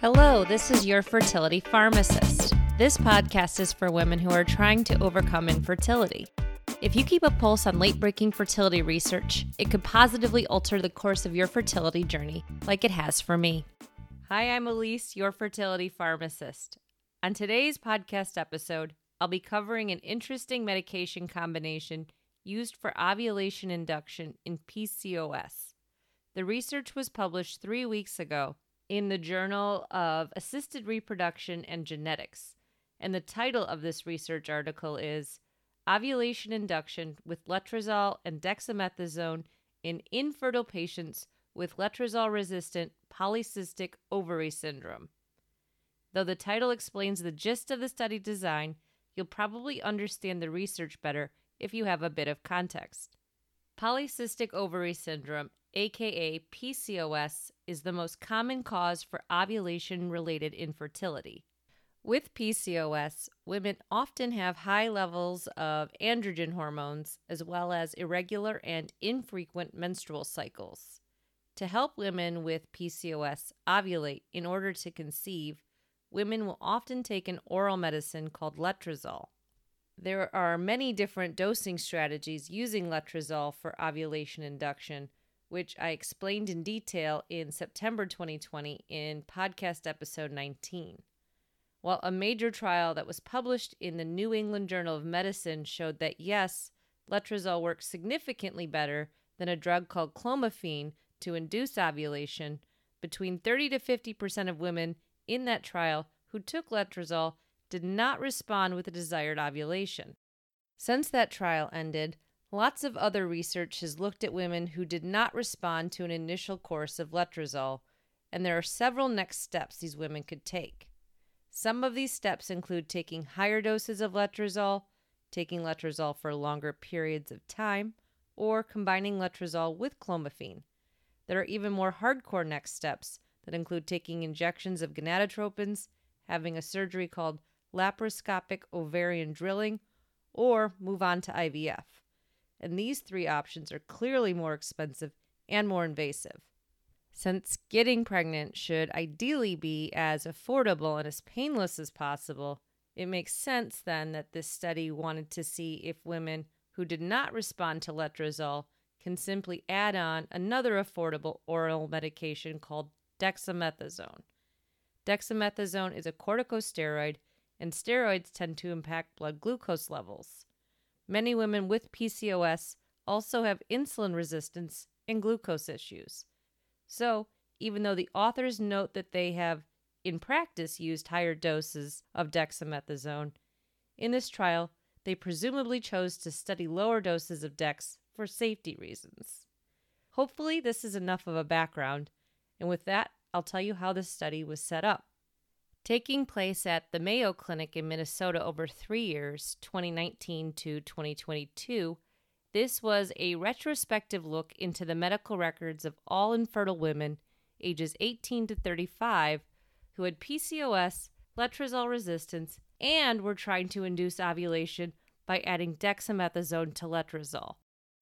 Hello, this is your fertility pharmacist. This podcast is for women who are trying to overcome infertility. If you keep a pulse on late breaking fertility research, it could positively alter the course of your fertility journey, like it has for me. Hi, I'm Elise, your fertility pharmacist. On today's podcast episode, I'll be covering an interesting medication combination used for ovulation induction in PCOS. The research was published three weeks ago in the Journal of Assisted Reproduction and Genetics. And the title of this research article is Ovulation Induction with Letrozole and Dexamethasone in Infertile Patients with Letrozole Resistant Polycystic Ovary Syndrome. Though the title explains the gist of the study design, you'll probably understand the research better if you have a bit of context. Polycystic ovary syndrome aka PCOS, is the most common cause for ovulation related infertility. With PCOS, women often have high levels of androgen hormones as well as irregular and infrequent menstrual cycles. To help women with PCOS ovulate in order to conceive, women will often take an oral medicine called letrozole. There are many different dosing strategies using letrozole for ovulation induction, which I explained in detail in September 2020 in podcast episode 19. While a major trial that was published in the New England Journal of Medicine showed that yes, letrozole works significantly better than a drug called clomiphene to induce ovulation, between 30 to 50% of women in that trial who took letrozole did not respond with the desired ovulation. Since that trial ended, Lots of other research has looked at women who did not respond to an initial course of letrozole, and there are several next steps these women could take. Some of these steps include taking higher doses of letrozole, taking letrozole for longer periods of time, or combining letrozole with clomiphene. There are even more hardcore next steps that include taking injections of gonadotropins, having a surgery called laparoscopic ovarian drilling, or move on to IVF and these three options are clearly more expensive and more invasive. Since getting pregnant should ideally be as affordable and as painless as possible, it makes sense then that this study wanted to see if women who did not respond to letrozole can simply add on another affordable oral medication called dexamethasone. Dexamethasone is a corticosteroid, and steroids tend to impact blood glucose levels. Many women with PCOS also have insulin resistance and glucose issues. So, even though the authors note that they have, in practice, used higher doses of dexamethasone, in this trial, they presumably chose to study lower doses of dex for safety reasons. Hopefully, this is enough of a background, and with that, I'll tell you how this study was set up. Taking place at the Mayo Clinic in Minnesota over three years, 2019 to 2022, this was a retrospective look into the medical records of all infertile women ages 18 to 35 who had PCOS, letrozole resistance, and were trying to induce ovulation by adding dexamethasone to letrozole.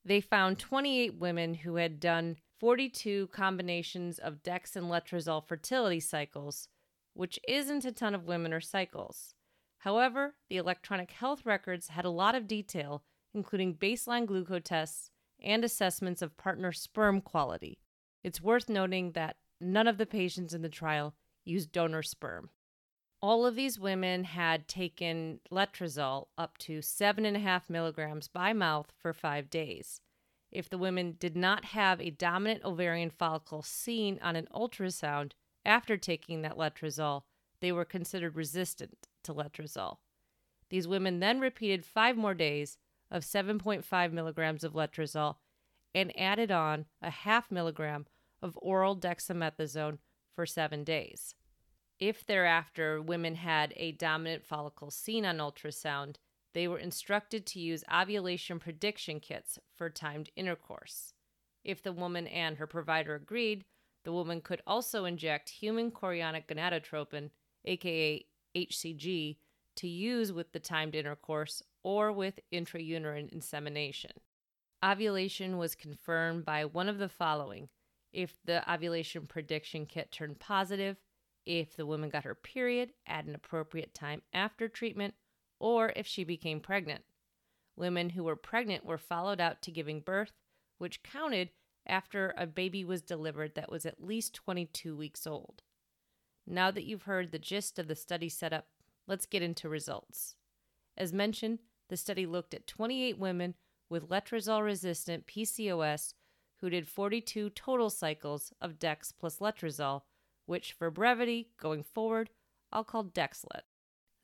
They found 28 women who had done 42 combinations of dex and letrozole fertility cycles which isn't a ton of women or cycles. However, the electronic health records had a lot of detail, including baseline glucose tests and assessments of partner sperm quality. It's worth noting that none of the patients in the trial used donor sperm. All of these women had taken letrozole up to 7.5 milligrams by mouth for five days. If the women did not have a dominant ovarian follicle seen on an ultrasound, after taking that letrozole, they were considered resistant to letrozole. These women then repeated five more days of 7.5 milligrams of letrozole and added on a half milligram of oral dexamethasone for seven days. If thereafter women had a dominant follicle seen on ultrasound, they were instructed to use ovulation prediction kits for timed intercourse. If the woman and her provider agreed, the woman could also inject human chorionic gonadotropin, aka HCG, to use with the timed intercourse or with intrauterine insemination. Ovulation was confirmed by one of the following if the ovulation prediction kit turned positive, if the woman got her period at an appropriate time after treatment or if she became pregnant. Women who were pregnant were followed out to giving birth, which counted after a baby was delivered that was at least 22 weeks old. Now that you've heard the gist of the study setup, let's get into results. As mentioned, the study looked at 28 women with letrozole resistant PCOS who did 42 total cycles of Dex plus letrozole, which for brevity going forward, I'll call Dexlet.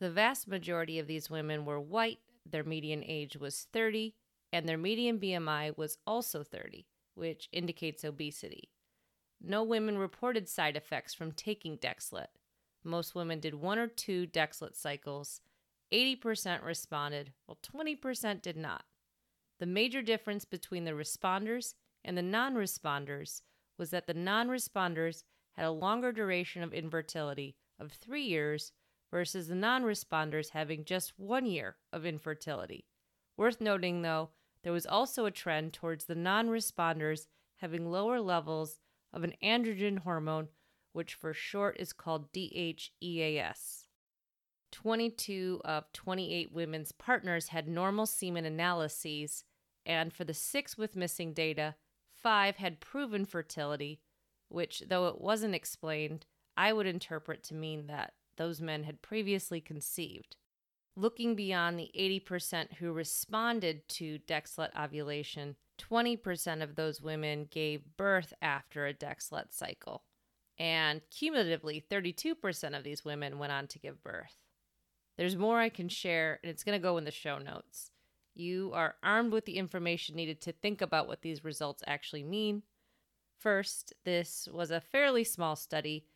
The vast majority of these women were white, their median age was 30, and their median BMI was also 30, which indicates obesity. No women reported side effects from taking Dexlet. Most women did one or two Dexlet cycles. 80% responded, while 20% did not. The major difference between the responders and the non responders was that the non responders had a longer duration of infertility of three years versus the non responders having just one year of infertility. Worth noting, though, there was also a trend towards the non responders having lower levels of an androgen hormone, which for short is called DHEAS. 22 of 28 women's partners had normal semen analyses, and for the six with missing data, five had proven fertility, which, though it wasn't explained, I would interpret to mean that those men had previously conceived. Looking beyond the 80% who responded to Dexlet ovulation, 20% of those women gave birth after a Dexlet cycle. And cumulatively, 32% of these women went on to give birth. There's more I can share, and it's going to go in the show notes. You are armed with the information needed to think about what these results actually mean. First, this was a fairly small study,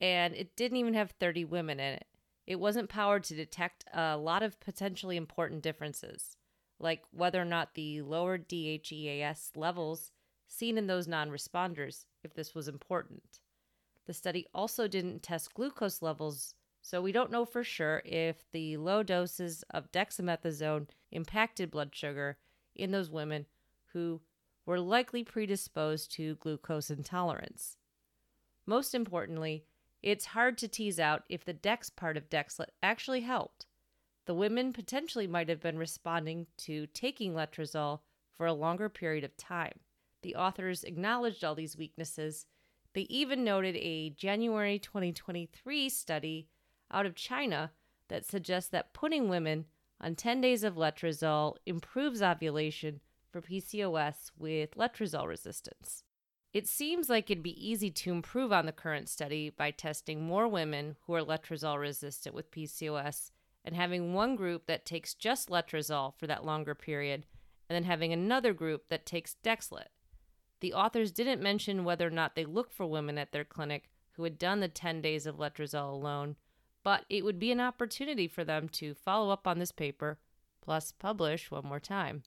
and it didn't even have 30 women in it. It wasn't powered to detect a lot of potentially important differences, like whether or not the lower DHEAS levels seen in those non responders, if this was important. The study also didn't test glucose levels so we don't know for sure if the low doses of dexamethasone impacted blood sugar in those women who were likely predisposed to glucose intolerance. Most importantly, it's hard to tease out if the DEX part of Dexlet actually helped. The women potentially might have been responding to taking letrozole for a longer period of time. The authors acknowledged all these weaknesses. They even noted a January 2023 study out of China that suggests that putting women on 10 days of letrozole improves ovulation for PCOS with letrozole resistance. It seems like it'd be easy to improve on the current study by testing more women who are letrozole resistant with PCOS and having one group that takes just letrozole for that longer period and then having another group that takes Dexlet. The authors didn't mention whether or not they looked for women at their clinic who had done the 10 days of letrozole alone but it would be an opportunity for them to follow up on this paper, plus publish one more time.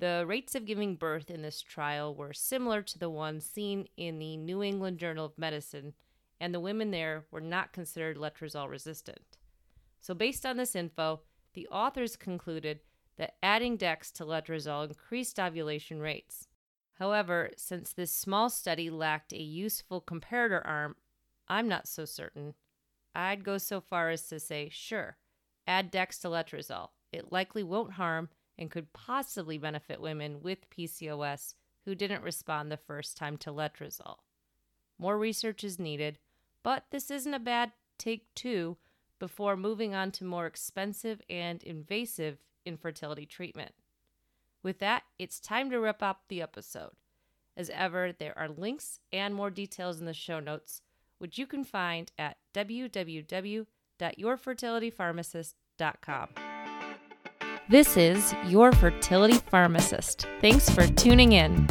The rates of giving birth in this trial were similar to the ones seen in the New England Journal of Medicine, and the women there were not considered letrozole resistant. So, based on this info, the authors concluded that adding DEX to letrozole increased ovulation rates. However, since this small study lacked a useful comparator arm, I'm not so certain. I'd go so far as to say, sure, add dexletrozole. It likely won't harm and could possibly benefit women with PCOS who didn't respond the first time to letrozole. More research is needed, but this isn't a bad take two before moving on to more expensive and invasive infertility treatment. With that, it's time to wrap up the episode. As ever, there are links and more details in the show notes which you can find at www.yourfertilitypharmacist.com. This is Your Fertility Pharmacist. Thanks for tuning in.